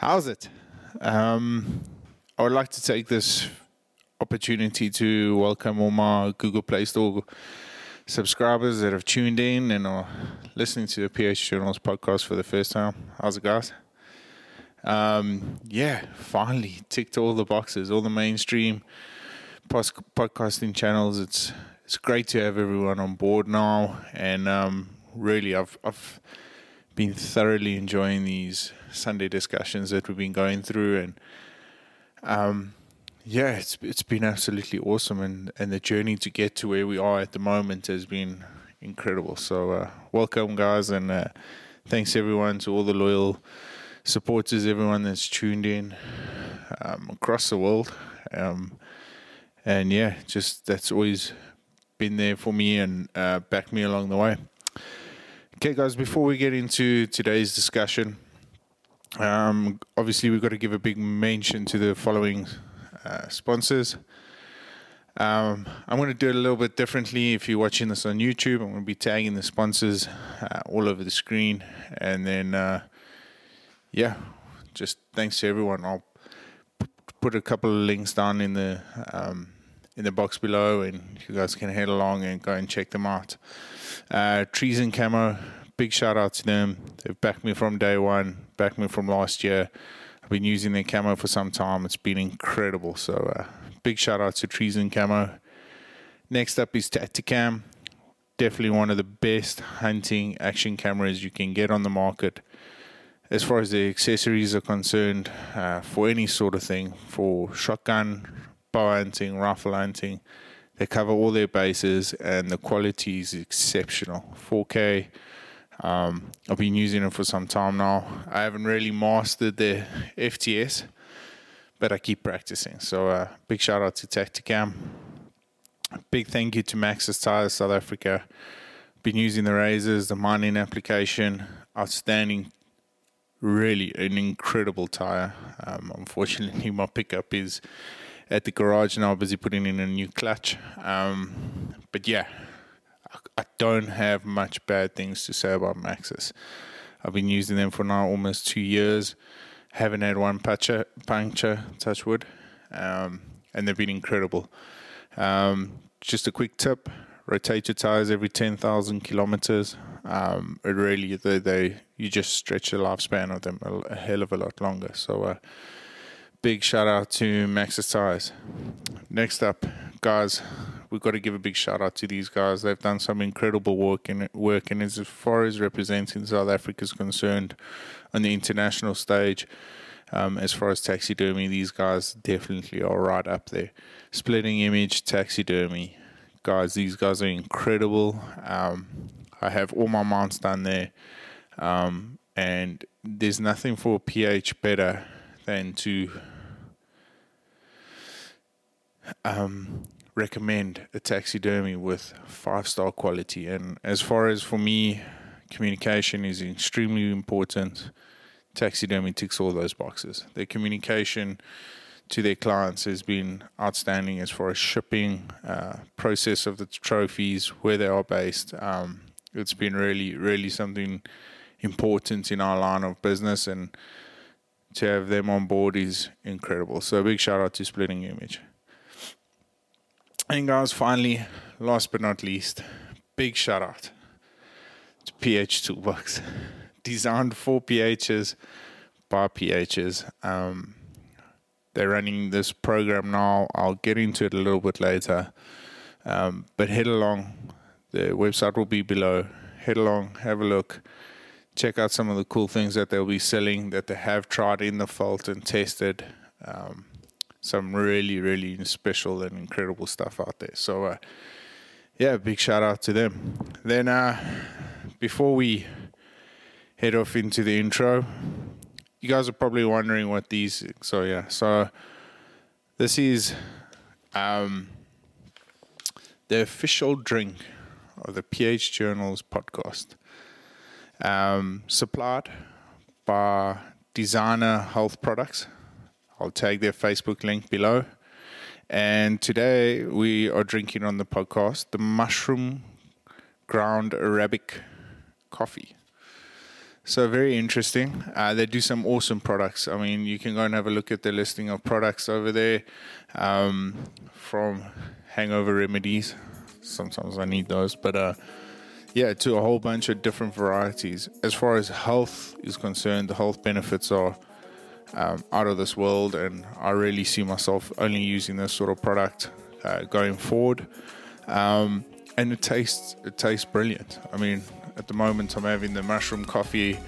How's it? Um, I would like to take this opportunity to welcome all my Google Play Store subscribers that have tuned in and are listening to the PH Journals podcast for the first time. How's it, guys? Um, yeah, finally ticked all the boxes, all the mainstream pos- podcasting channels. It's it's great to have everyone on board now, and um, really, I've I've been thoroughly enjoying these Sunday discussions that we've been going through, and um, yeah, it's it's been absolutely awesome, and and the journey to get to where we are at the moment has been incredible. So, uh, welcome, guys, and uh, thanks everyone to all the loyal supporters, everyone that's tuned in um, across the world. Um, and yeah, just that's always been there for me and uh, backed me along the way. Okay, guys, before we get into today's discussion, um, obviously we've got to give a big mention to the following uh, sponsors. Um, I'm going to do it a little bit differently. If you're watching this on YouTube, I'm going to be tagging the sponsors uh, all over the screen. And then, uh, yeah, just thanks to everyone. I'll put a couple of links down in the um, in the box below, and you guys can head along and go and check them out. Uh, and Camo, big shout out to them. They've backed me from day one, backed me from last year. I've been using their camo for some time. It's been incredible. So, uh, big shout out to Treason Camo. Next up is Tacticam. Definitely one of the best hunting action cameras you can get on the market. As far as the accessories are concerned, uh, for any sort of thing, for shotgun, bow hunting, rifle hunting. They cover all their bases, and the quality is exceptional. 4K. Um, I've been using it for some time now. I haven't really mastered the FTS, but I keep practicing. So, uh, big shout out to Tacticam. Big thank you to Maxxis Tires South Africa. Been using the razors, the mining application, outstanding really an incredible tire. Um, unfortunately, my pickup is at the garage now, busy putting in a new clutch. Um, but yeah, I, don't have much bad things to say about Maxxis. I've been using them for now almost two years. Haven't had one puncture, puncture touch wood, um, and they've been incredible. Um, just a quick tip: rotate your tires every ten thousand kilometers. Um, it really they, they you just stretch the lifespan of them a, a hell of a lot longer. So. Uh, big shout out to Maxxis Tires. Next up, guys, we've got to give a big shout out to these guys. They've done some incredible work in work, and as far as representing South Africa is concerned on the international stage, um, as far as taxidermy, these guys definitely are right up there. Splitting image taxidermy, guys, these guys are incredible. Um, I have all my mounts done there, um, and there's nothing for PH better than to um, recommend a taxidermy with five star quality. And as far as for me, communication is extremely important. Taxidermy ticks all those boxes. Their communication to their clients has been outstanding as far as shipping, uh, process of the trophies, where they are based. Um, it's been really, really something important in our line of business, and to have them on board is incredible. So, a big shout out to Splitting Image. And guys, finally, last but not least, big shout out to PH Toolbox, designed for PHs by PHs. Um, they're running this program now. I'll get into it a little bit later, um, but head along. The website will be below. Head along, have a look, check out some of the cool things that they'll be selling that they have tried in the vault and tested. Um, some really, really special and incredible stuff out there. So, uh, yeah, big shout out to them. Then, uh, before we head off into the intro, you guys are probably wondering what these. So, yeah, so this is um, the official drink of the PH Journals podcast, um, supplied by Designer Health Products. I'll tag their Facebook link below. And today we are drinking on the podcast the mushroom ground Arabic coffee. So very interesting. Uh, they do some awesome products. I mean, you can go and have a look at the listing of products over there, um, from hangover remedies. Sometimes I need those, but uh, yeah, to a whole bunch of different varieties. As far as health is concerned, the health benefits are um, out of this world, and I really see myself only using this sort of product uh, going forward. Um, and it tastes it tastes brilliant. I mean, at the moment, I'm having the mushroom coffee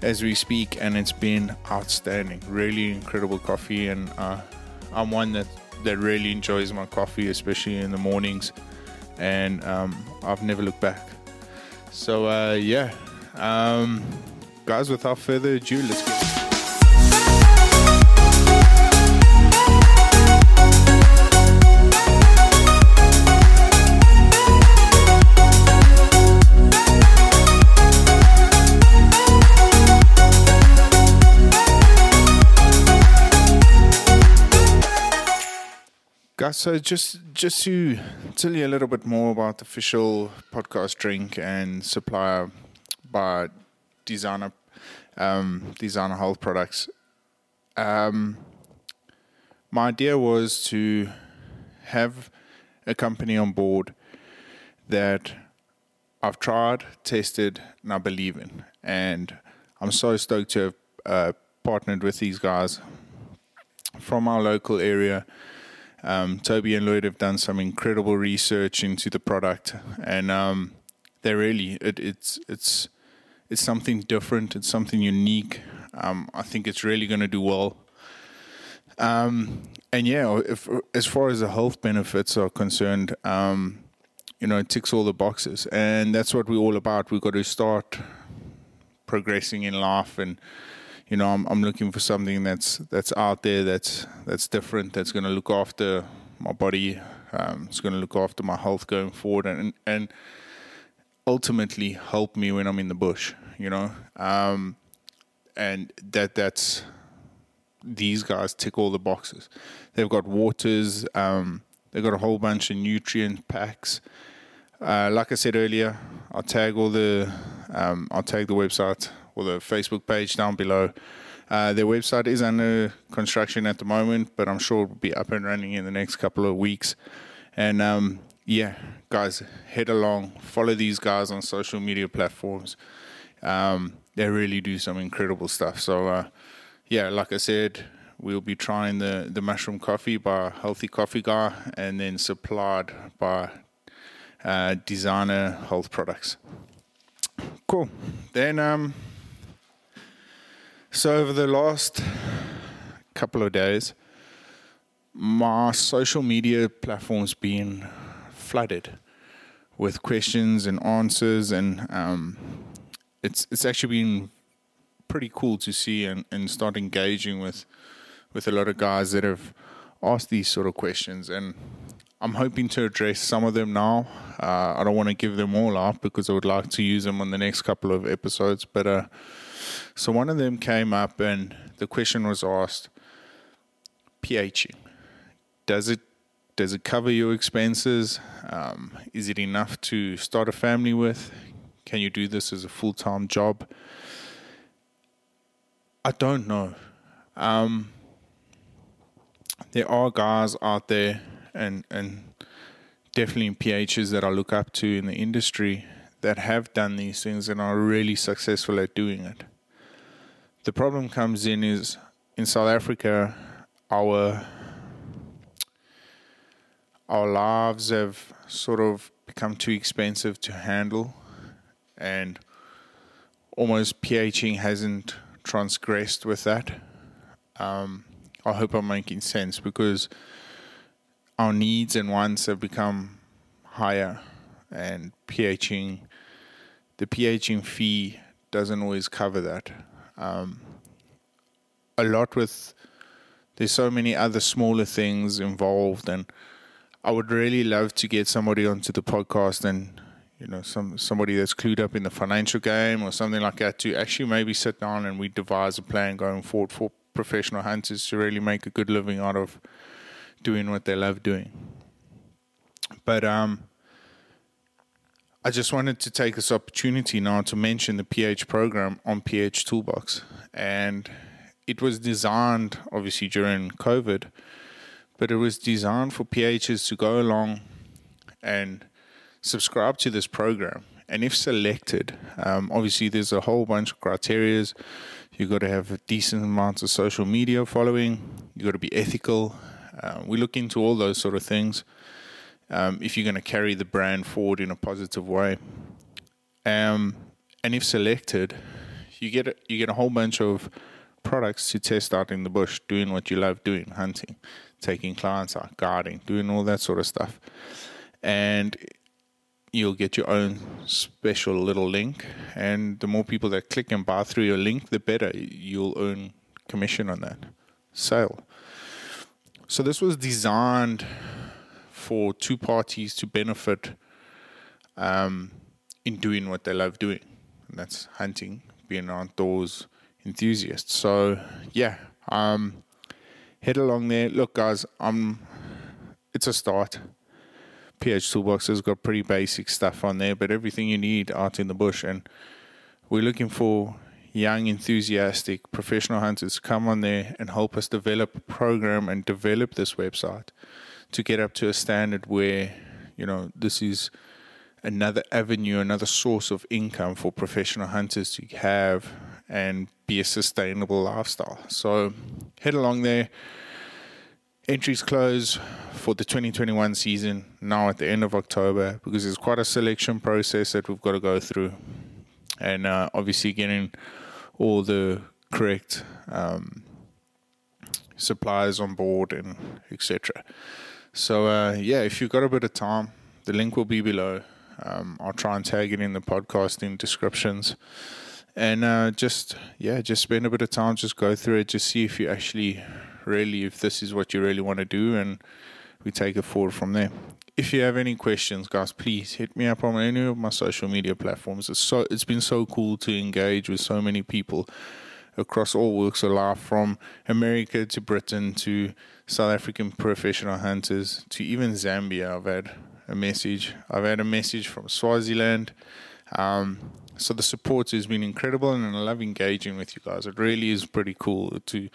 as we speak, and it's been outstanding. Really incredible coffee, and uh, I'm one that that really enjoys my coffee, especially in the mornings. And um, I've never looked back. So uh, yeah, um, guys. Without further ado, let's get. So just just to tell you a little bit more about the official podcast drink and supplier by Designer um, Designer Health Products. Um, my idea was to have a company on board that I've tried, tested, and I believe in. And I'm so stoked to have uh, partnered with these guys from our local area um, Toby and Lloyd have done some incredible research into the product, and um, they really it, it's it's it's something different. It's something unique. Um, I think it's really going to do well. Um, and yeah, if, as far as the health benefits are concerned, um, you know, it ticks all the boxes, and that's what we're all about. We've got to start progressing in life and you know, I'm, I'm looking for something that's that's out there, that's that's different, that's going to look after my body, um, it's going to look after my health going forward, and and ultimately help me when I'm in the bush. You know, um, and that that's these guys tick all the boxes. They've got waters, um, they've got a whole bunch of nutrient packs. Uh, like I said earlier, I'll tag all the um, I'll tag the website or the Facebook page down below. Uh, their website is under construction at the moment, but I'm sure it will be up and running in the next couple of weeks. And um, yeah, guys, head along, follow these guys on social media platforms. Um, they really do some incredible stuff. So, uh, yeah, like I said, we'll be trying the, the mushroom coffee by Healthy Coffee Guy and then supplied by uh, Designer Health Products. Cool. Then, um, so over the last couple of days, my social media platform's been flooded with questions and answers, and um, it's it's actually been pretty cool to see and, and start engaging with with a lot of guys that have asked these sort of questions, and I'm hoping to address some of them now. Uh, I don't want to give them all up because I would like to use them on the next couple of episodes, but. Uh, so one of them came up and the question was asked pHing. Does it does it cover your expenses? Um, is it enough to start a family with? Can you do this as a full time job? I don't know. Um, there are guys out there and and definitely PHs that I look up to in the industry that have done these things and are really successful at doing it the problem comes in is in South Africa, our our lives have sort of become too expensive to handle, and almost pHing hasn't transgressed with that. Um, I hope I'm making sense because our needs and wants have become higher, and pHing, the pHing fee doesn't always cover that um, a lot with there's so many other smaller things involved and I would really love to get somebody onto the podcast and you know some somebody that's clued up in the financial game or something like that to actually maybe sit down and we devise a plan going forward for professional hunters to really make a good living out of doing what they love doing. But um I just wanted to take this opportunity now to mention the PH program on PH Toolbox. And it was designed, obviously, during COVID, but it was designed for PHs to go along and subscribe to this program. And if selected, um, obviously, there's a whole bunch of criterias. You've got to have a decent amount of social media following, you've got to be ethical. Uh, we look into all those sort of things um, if you're going to carry the brand forward in a positive way. Um, and if selected, you get a, you get a whole bunch of products to test out in the bush, doing what you love doing, hunting, taking clients out, guarding, doing all that sort of stuff. And you'll get your own special little link. And the more people that click and buy through your link, the better. You'll earn commission on that sale. So this was designed for two parties to benefit um, in doing what they love doing. And that's hunting, being outdoors enthusiasts. So yeah, um, head along there. Look, guys, um, it's a start. PH Toolbox has got pretty basic stuff on there, but everything you need out in the bush. And we're looking for young, enthusiastic professional hunters to come on there and help us develop a program and develop this website to get up to a standard where you know this is another avenue, another source of income for professional hunters to have and be a sustainable lifestyle. So head along there. Entries close for the 2021 season now at the end of October because there's quite a selection process that we've got to go through, and uh, obviously getting all the correct um, suppliers on board and etc. So uh, yeah, if you've got a bit of time, the link will be below. Um, I'll try and tag it in the podcasting descriptions, and uh, just yeah, just spend a bit of time, just go through it, just see if you actually really, if this is what you really want to do, and we take it forward from there. If you have any questions, guys, please hit me up on any of my social media platforms. It's so it's been so cool to engage with so many people across all walks of life, from America to Britain to South African professional hunters to even Zambia. I've had a message. I've had a message from Swaziland. Um, so the support has been incredible, and I love engaging with you guys. It really is pretty cool to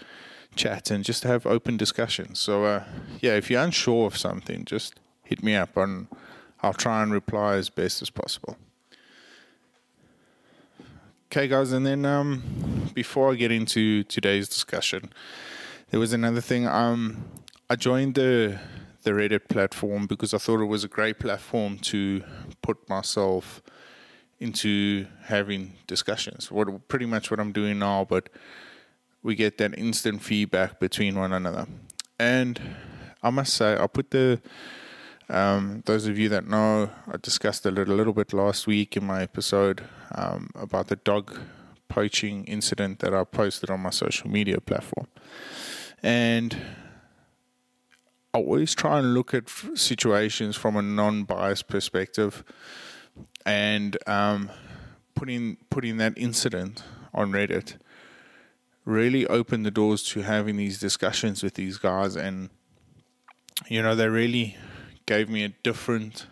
chat and just have open discussions. So uh, yeah, if you're unsure of something, just hit me up, and I'll try and reply as best as possible. Okay, guys, and then um, before I get into today's discussion, there was another thing. Um, I joined the the Reddit platform because I thought it was a great platform to put myself into having discussions. What pretty much what I'm doing now, but we get that instant feedback between one another. And I must say, I put the um, those of you that know, I discussed it a little bit last week in my episode um, about the dog poaching incident that I posted on my social media platform. And I always try and look at situations from a non biased perspective and um, putting, putting that incident on Reddit really opened the doors to having these discussions with these guys and you know they really gave me a different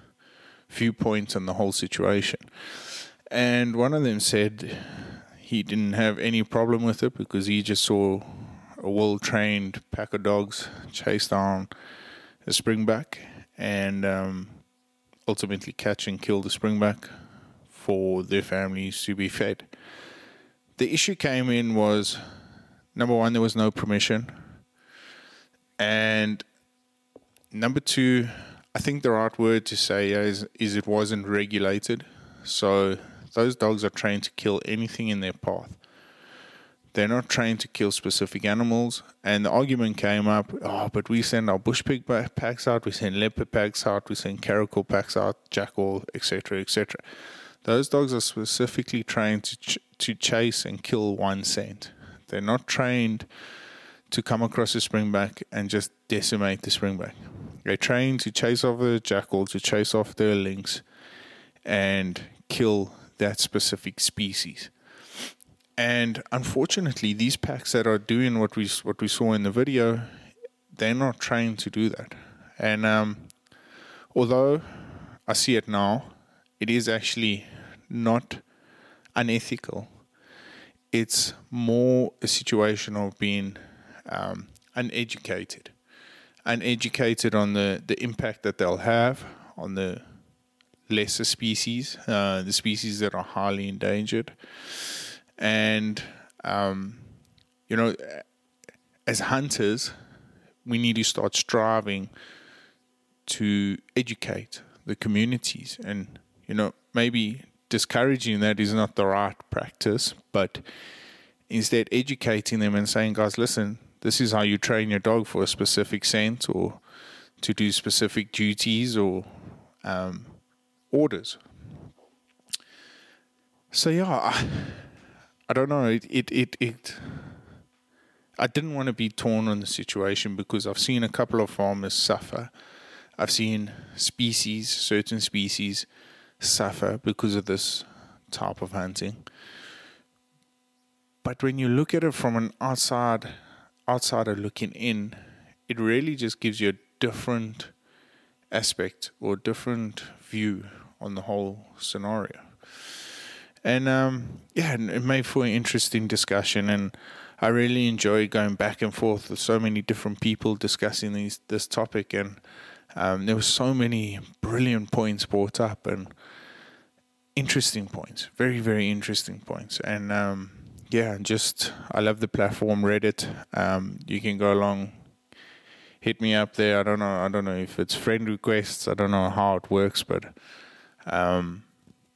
viewpoint on the whole situation. And one of them said he didn't have any problem with it because he just saw a well trained pack of dogs chase down a springbuck and um, ultimately catch and kill the springbuck for their families to be fed. The issue came in was number one, there was no permission. And number two, I think the right word to say is, is it wasn't regulated. So those dogs are trained to kill anything in their path. They're not trained to kill specific animals. And the argument came up, oh, but we send our bush pig packs out, we send leopard packs out, we send caracal packs out, jackal, etc., etc. Those dogs are specifically trained to ch- to chase and kill one scent. They're not trained to come across a springbuck and just decimate the springbuck. They train to chase off the jackal, to chase off the lynx, and kill that specific species. And unfortunately, these packs that are doing what we what we saw in the video, they're not trained to do that. And um, although I see it now, it is actually not unethical. It's more a situation of being um, uneducated, uneducated on the, the impact that they'll have on the lesser species, uh, the species that are highly endangered. And, um, you know, as hunters, we need to start striving to educate the communities. And, you know, maybe discouraging that is not the right practice, but instead educating them and saying, guys, listen, this is how you train your dog for a specific scent or to do specific duties or um, orders. So yeah, I, I don't know. It, it it it. I didn't want to be torn on the situation because I've seen a couple of farmers suffer. I've seen species, certain species, suffer because of this type of hunting. But when you look at it from an outside outsider looking in, it really just gives you a different aspect or different view on the whole scenario. And um, yeah, it made for an interesting discussion, and I really enjoy going back and forth with so many different people discussing these this topic, and um, there were so many brilliant points brought up and interesting points, very very interesting points, and um, yeah, just I love the platform Reddit. Um, you can go along hit me up there. I don't know. I don't know if it's friend requests. I don't know how it works, but um,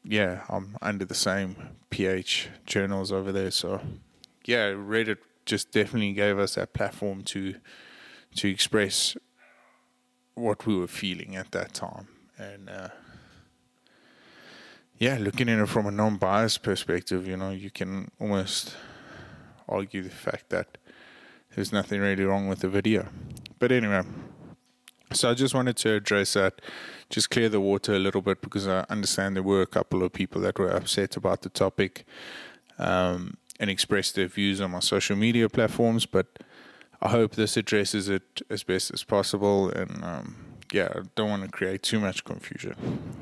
yeah, I'm under the same PH journals over there. So yeah, Reddit just definitely gave us that platform to to express what we were feeling at that time, and uh, yeah, looking at it from a non-biased perspective, you know, you can almost argue the fact that there's nothing really wrong with the video. But anyway, so I just wanted to address that, just clear the water a little bit because I understand there were a couple of people that were upset about the topic um, and expressed their views on my social media platforms. But I hope this addresses it as best as possible. And um, yeah, I don't want to create too much confusion.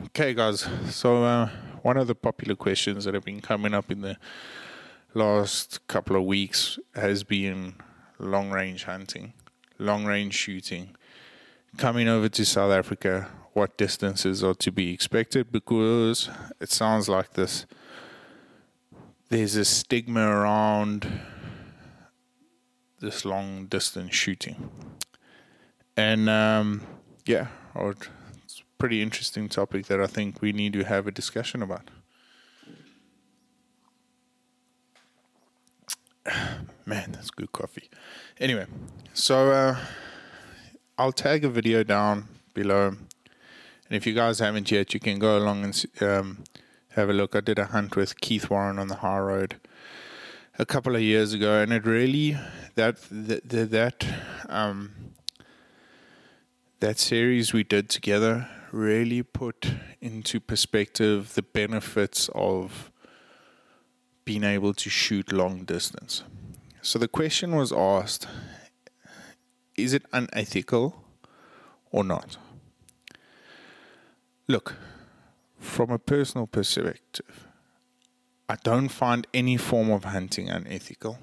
Okay, guys. So uh, one of the popular questions that have been coming up in the last couple of weeks has been long range hunting long range shooting. Coming over to South Africa, what distances are to be expected? Because it sounds like this. There's a stigma around this long distance shooting, and um, yeah, or it's a pretty interesting topic that I think we need to have a discussion about. Man, that's good coffee. Anyway, so uh, I'll tag a video down below. And if you guys haven't yet, you can go along and um, have a look. I did a hunt with Keith Warren on the High Road a couple of years ago, and it really that that that um, that series we did together really put into perspective the benefits of being able to shoot long distance. So the question was asked is it unethical or not? Look, from a personal perspective, I don't find any form of hunting unethical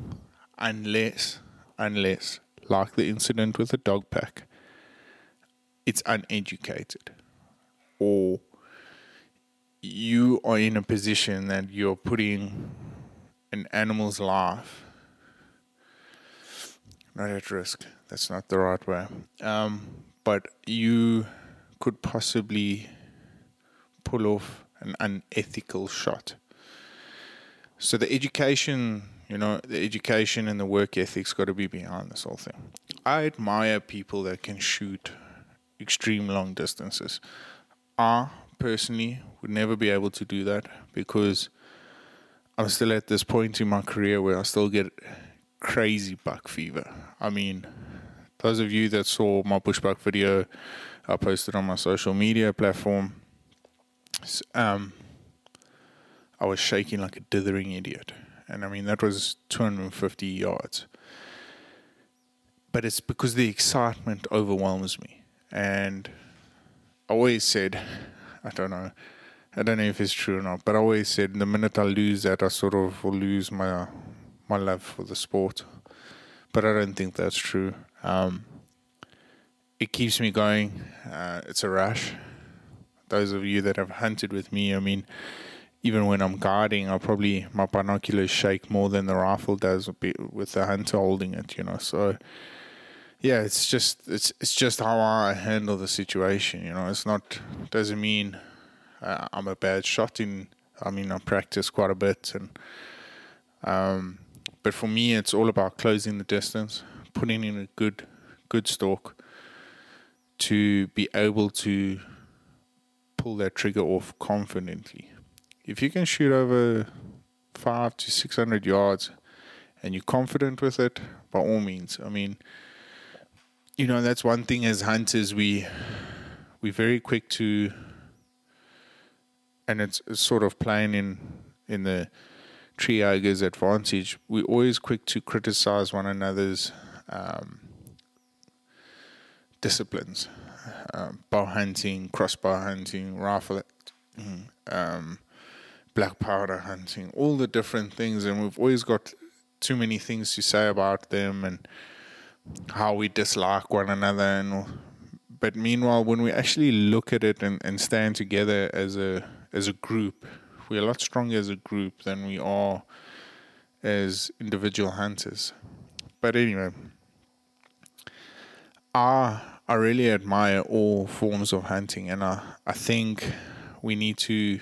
unless, unless, like the incident with the dog pack, it's uneducated or you are in a position that you're putting an animal's life not at risk. That's not the right way. Um, but you could possibly pull off an unethical shot. So the education, you know, the education and the work ethic's got to be behind this whole thing. I admire people that can shoot extreme long distances. I personally would never be able to do that because I'm still at this point in my career where I still get crazy buck fever. I mean, those of you that saw my bushbuck video I posted on my social media platform, um, I was shaking like a dithering idiot. And I mean, that was 250 yards. But it's because the excitement overwhelms me. And I always said, I don't know I don't know if it's true or not, but I always said the minute I lose that, I sort of will lose my my love for the sport. But I don't think that's true. Um, it keeps me going. Uh, it's a rush. Those of you that have hunted with me, I mean, even when I'm guarding, I probably my binoculars shake more than the rifle does with the hunter holding it. You know, so yeah, it's just it's it's just how I handle the situation. You know, it's not doesn't mean uh, I'm a bad shot. In I mean, I practice quite a bit, and um, but for me, it's all about closing the distance, putting in a good good stalk to be able to pull that trigger off confidently if you can shoot over five to six hundred yards and you're confident with it, by all means. I mean, you know, that's one thing as hunters we we're very quick to and it's, sort of playing in in the ogre's advantage. We're always quick to criticize one another's um, disciplines. Um, bow hunting, crossbow hunting, rifle, um, black powder hunting, all the different things, and we've always got too many things to say about them and how we dislike one another and but meanwhile when we actually look at it and, and stand together as a as a group we're a lot stronger as a group than we are as individual hunters but anyway I I really admire all forms of hunting and I, I think we need to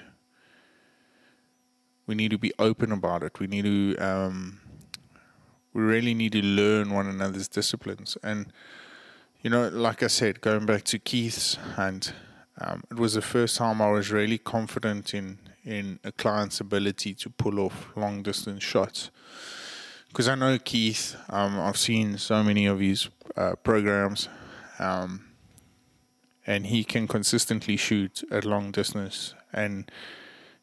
we need to be open about it. We need to um, we really need to learn one another's disciplines. And you know, like I said, going back to Keith's hunt, um, it was the first time I was really confident in in a client's ability to pull off long distance shots. Because I know Keith, um, I've seen so many of his uh, programs, um, and he can consistently shoot at long distance and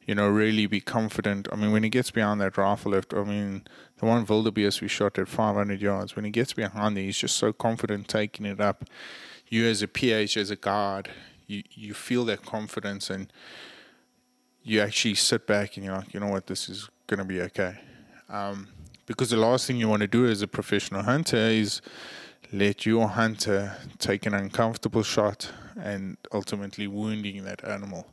you know, really be confident. I mean, when he gets beyond that rifle lift, I mean, the one wildebeest we shot at 500 yards, when he gets behind there, he's just so confident taking it up. You, as a PH, as a guard, you, you feel that confidence and you actually sit back and you're like, you know what, this is going to be okay. Um, because the last thing you want to do as a professional hunter is let your hunter take an uncomfortable shot and ultimately wounding that animal.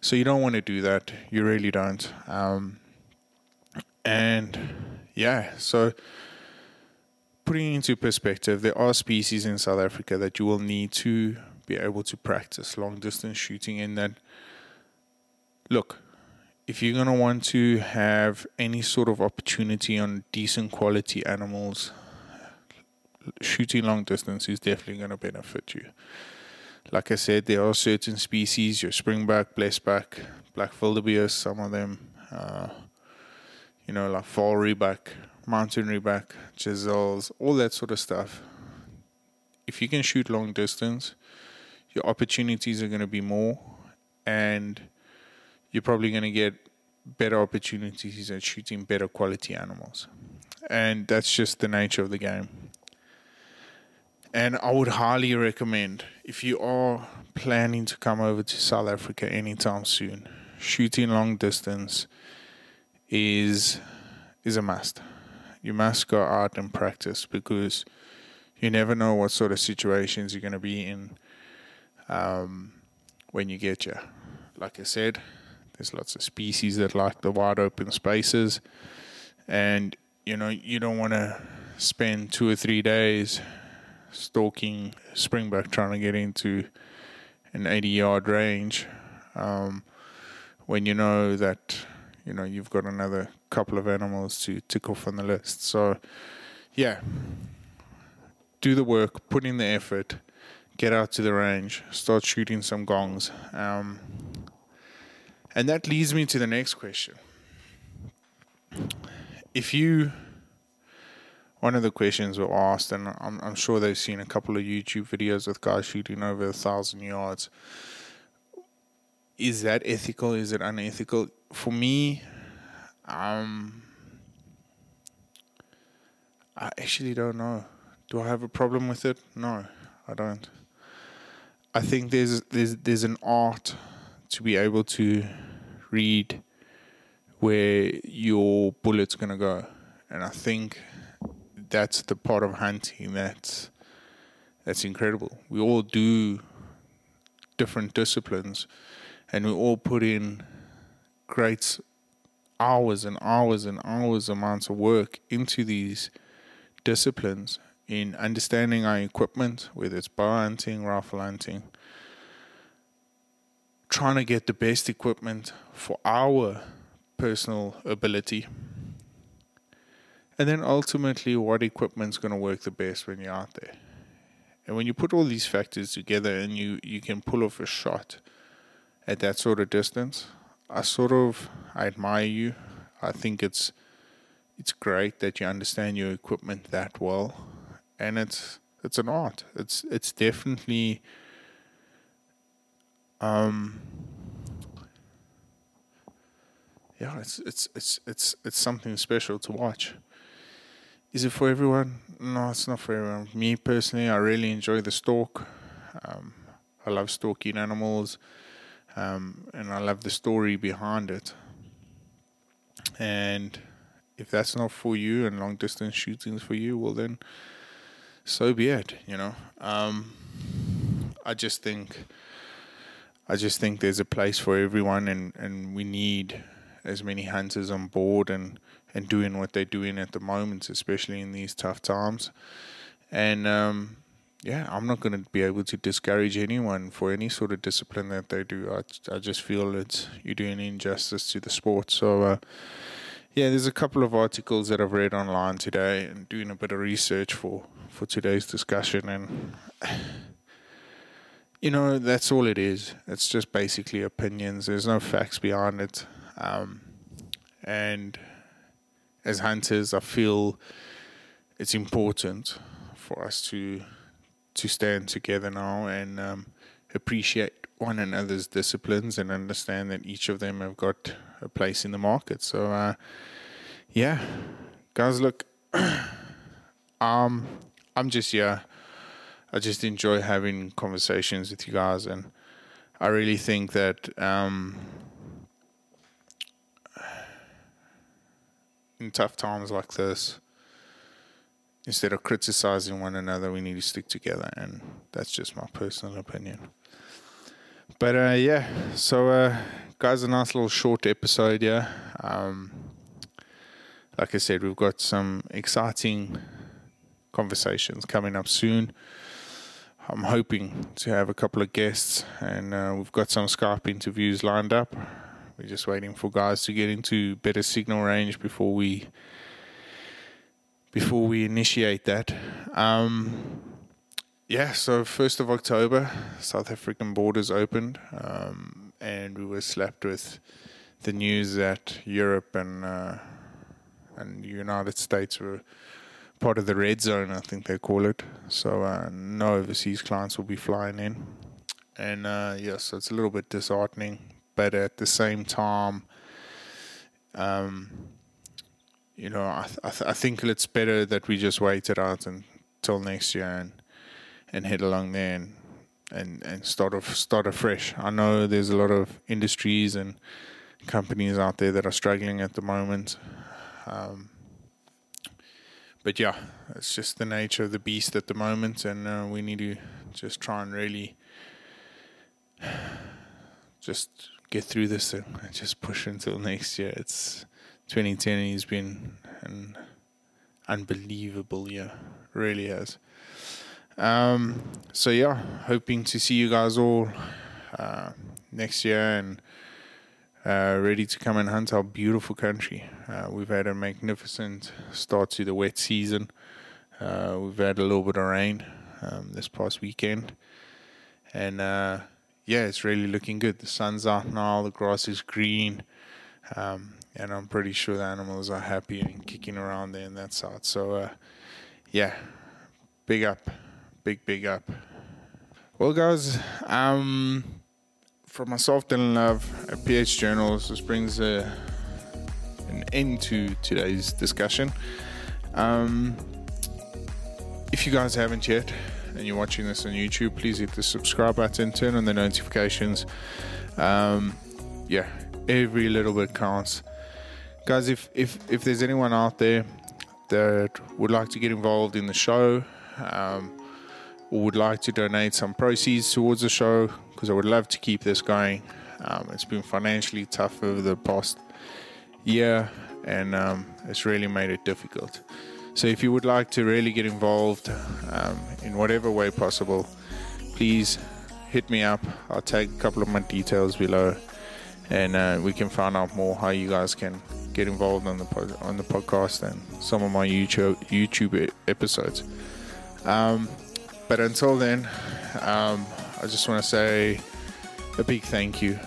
So you don't want to do that. You really don't. Um, and yeah, so putting into perspective, there are species in South Africa that you will need to be able to practice long distance shooting in that look if you're going to want to have any sort of opportunity on decent quality animals shooting long distance is definitely going to benefit you. Like I said, there are certain species, your springbuck, blesbuck, black wildebeest, some of them, uh, you know, like vaal rhebok, mountain rhebok, chisels, all that sort of stuff. If you can shoot long distance, your opportunities are going to be more, and you're probably going to get better opportunities at shooting better quality animals. And that's just the nature of the game. And I would highly recommend if you are planning to come over to South Africa anytime soon, shooting long distance is is a must. You must go out and practice because you never know what sort of situations you're going to be in um, when you get here. Like I said, there's lots of species that like the wide open spaces, and you know you don't want to spend two or three days stalking springbuck trying to get into an 80 yard range um, when you know that you know you've got another couple of animals to tick off on the list. So yeah. Do the work put in the effort get out to the range start shooting some gongs. Um, and that leads me to the next question. If you one of the questions were asked, and I'm, I'm sure they've seen a couple of YouTube videos with guys shooting over a thousand yards. Is that ethical? Is it unethical? For me, um, I actually don't know. Do I have a problem with it? No, I don't. I think there's there's there's an art to be able to read where your bullet's to go. And I think that's the part of hunting that's that's incredible. We all do different disciplines and we all put in great hours and hours and hours amounts of work into these disciplines in understanding our equipment, whether it's bow hunting, rifle hunting, trying to get the best equipment for our personal ability. And then ultimately, what equipment's going to work the best when you're out there. And when you put all these factors together and you, you can pull off a shot at that sort of distance, I sort of I admire you. I think it's it's great that you understand your equipment that well, and it's it's an art. It's it's definitely um yeah, it's it's it's it's it's something special to watch. Is it for everyone? No, it's not for everyone. Me personally, I really enjoy the stalk. Um, I love stalking animals, um, and I love the story behind it. And if that's not for you and long distance shooting is for you, well then, so be it. You know, um, I just think, I just think there's a place for everyone, and and we need as many hunters on board and and doing what they're doing at the moment, especially in these tough times. And um, yeah, I'm not going to be able to discourage anyone for any sort of discipline that they do. I, I just feel it's you're doing injustice to the sport. So uh, yeah, there's a couple of articles that I've read online today and doing a bit of research for for today's discussion and. You know, that's all it is. It's just basically opinions. There's no facts behind it. Um, and as hunters, I feel it's important for us to to stand together now and um, appreciate one another's disciplines and understand that each of them have got a place in the market. So, uh, yeah, guys, look, um, I'm just yeah, I just enjoy having conversations with you guys, and I really think that um, in tough times like this, instead of criticizing one another, we need to stick together, and that's just my personal opinion. But uh, yeah, so uh, guys, a nice little short episode here. Um, like I said, we've got some exciting conversations coming up soon. I'm hoping to have a couple of guests, and uh, we've got some Skype interviews lined up. We're just waiting for guys to get into better signal range before we before we initiate that. Um, yeah, so first of October, South African borders opened, um, and we were slapped with the news that Europe and uh, and the United States were part of the red zone, I think they call it. So uh, no overseas clients will be flying in, and uh, yeah, so it's a little bit disheartening but at the same time, um, you know, I th- I, th- I, think it's better that we just wait it out until next year and and head along there and and and start off start afresh. I know there's a lot of industries and companies out there that are struggling at the moment. Um, but yeah, it's just the nature of the beast at the moment, and uh, we need to just try and really just get through this and just push until next year. It's 2010 has been an unbelievable year, really has. Um, so yeah, hoping to see you guys all uh, next year and uh, ready to come and hunt our beautiful country. Uh, we've had a magnificent start to the wet season. Uh, we've had a little bit of rain um, this past weekend, and uh, yeah, it's really looking good. The sun's out now, the grass is green, um, and I'm pretty sure the animals are happy and kicking around there in that side. So, uh, yeah, big up, big, big up. Well, guys, um, from myself, Dylan Love, at PH Journals, this brings a, an end to today's discussion. Um, if you guys haven't yet, and you're watching this on YouTube, please hit the subscribe button, turn on the notifications. Um, yeah, Every little bit counts, guys. If if if there's anyone out there that would like to get involved in the show. Um, or would like to donate some proceeds towards the show because I would love to keep this going. Um, it's been financially tough over the past year and um, it's really made it difficult. So, if you would like to really get involved um, in whatever way possible, please hit me up. I'll tag a couple of my details below and uh, we can find out more how you guys can get involved on the on the podcast and some of my YouTube YouTube episodes. Um, but until then, um, I just want to say a big thank you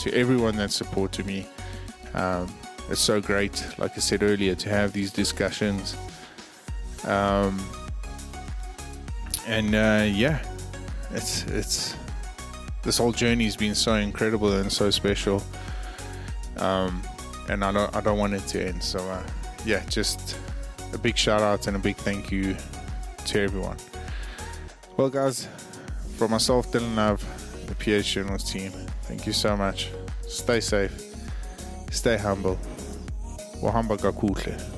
to everyone that supported me. Um, it's so great, like I said earlier, to have these discussions. Um, and uh, yeah, it's it's this whole journey has been so incredible and so special. Um, and I don't I don't want it to end. So uh, yeah, just a big shout out and a big thank you to everyone. Well, guys, for myself, Dylan Love, the PH Journals team, thank you so much. Stay safe, stay humble. Wahamba. Cheers.